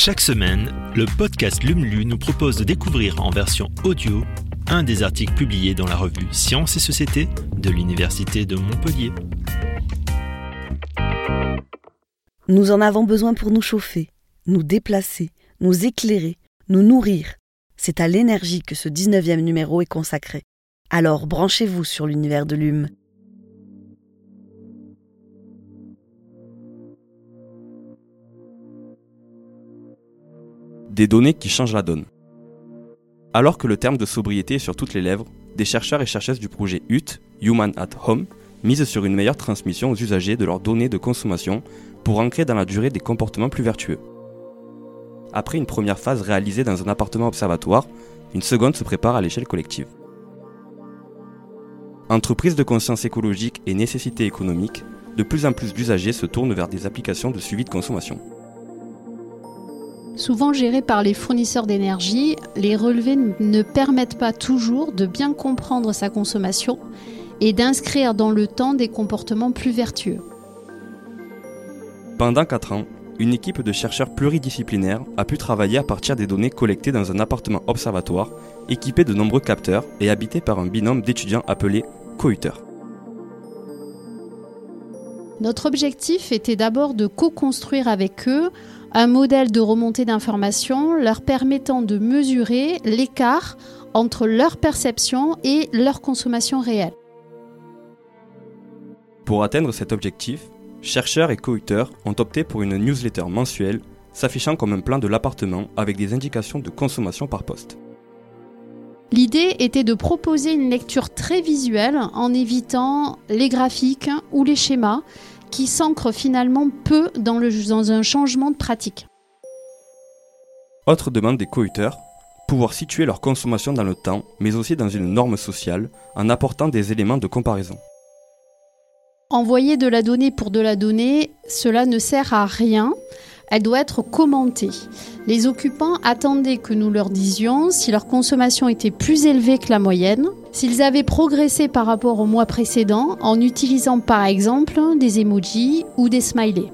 Chaque semaine, le podcast LUMLU nous propose de découvrir en version audio un des articles publiés dans la revue Sciences et Société de l'Université de Montpellier. Nous en avons besoin pour nous chauffer, nous déplacer, nous éclairer, nous nourrir. C'est à l'énergie que ce 19e numéro est consacré. Alors branchez-vous sur l'univers de l'UM. Des données qui changent la donne. Alors que le terme de sobriété est sur toutes les lèvres, des chercheurs et chercheuses du projet HUT, Human at Home, misent sur une meilleure transmission aux usagers de leurs données de consommation pour ancrer dans la durée des comportements plus vertueux. Après une première phase réalisée dans un appartement observatoire, une seconde se prépare à l'échelle collective. Entre prise de conscience écologique et nécessité économique, de plus en plus d'usagers se tournent vers des applications de suivi de consommation. Souvent gérés par les fournisseurs d'énergie, les relevés ne permettent pas toujours de bien comprendre sa consommation et d'inscrire dans le temps des comportements plus vertueux. Pendant 4 ans, une équipe de chercheurs pluridisciplinaires a pu travailler à partir des données collectées dans un appartement observatoire équipé de nombreux capteurs et habité par un binôme d'étudiants appelé cohuteurs. Notre objectif était d'abord de co-construire avec eux un modèle de remontée d'informations leur permettant de mesurer l'écart entre leur perception et leur consommation réelle. Pour atteindre cet objectif, chercheurs et coauteurs ont opté pour une newsletter mensuelle s'affichant comme un plan de l'appartement avec des indications de consommation par poste. L'idée était de proposer une lecture très visuelle en évitant les graphiques ou les schémas qui s'ancrent finalement peu dans, le, dans un changement de pratique. Autre demande des cohuteurs, pouvoir situer leur consommation dans le temps, mais aussi dans une norme sociale, en apportant des éléments de comparaison. Envoyer de la donnée pour de la donnée, cela ne sert à rien. Elle doit être commentée. Les occupants attendaient que nous leur disions si leur consommation était plus élevée que la moyenne, s'ils avaient progressé par rapport au mois précédent en utilisant par exemple des emojis ou des smileys.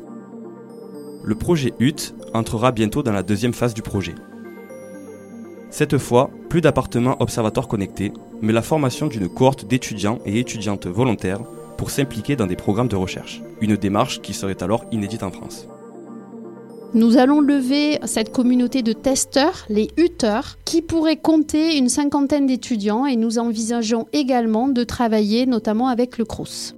Le projet HUT entrera bientôt dans la deuxième phase du projet. Cette fois, plus d'appartements observatoires connectés, mais la formation d'une cohorte d'étudiants et étudiantes volontaires pour s'impliquer dans des programmes de recherche, une démarche qui serait alors inédite en France. Nous allons lever cette communauté de testeurs, les huteurs, qui pourraient compter une cinquantaine d'étudiants et nous envisageons également de travailler notamment avec le CROSS.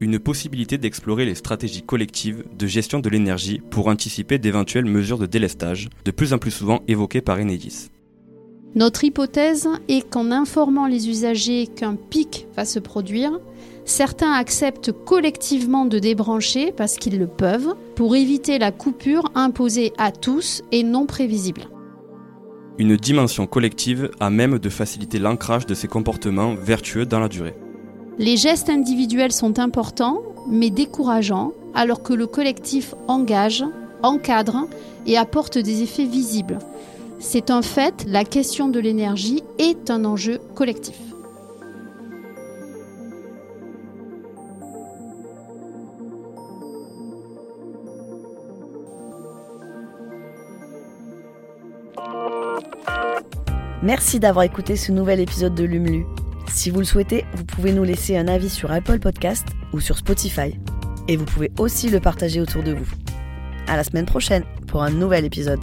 Une possibilité d'explorer les stratégies collectives de gestion de l'énergie pour anticiper d'éventuelles mesures de délestage, de plus en plus souvent évoquées par Enedis. Notre hypothèse est qu'en informant les usagers qu'un pic va se produire, certains acceptent collectivement de débrancher parce qu'ils le peuvent pour éviter la coupure imposée à tous et non prévisible. Une dimension collective à même de faciliter l'ancrage de ces comportements vertueux dans la durée. Les gestes individuels sont importants, mais décourageants, alors que le collectif engage, encadre et apporte des effets visibles. C'est un fait, la question de l'énergie est un enjeu collectif. Merci d'avoir écouté ce nouvel épisode de Lumlu. Si vous le souhaitez, vous pouvez nous laisser un avis sur Apple Podcast ou sur Spotify. Et vous pouvez aussi le partager autour de vous. À la semaine prochaine pour un nouvel épisode.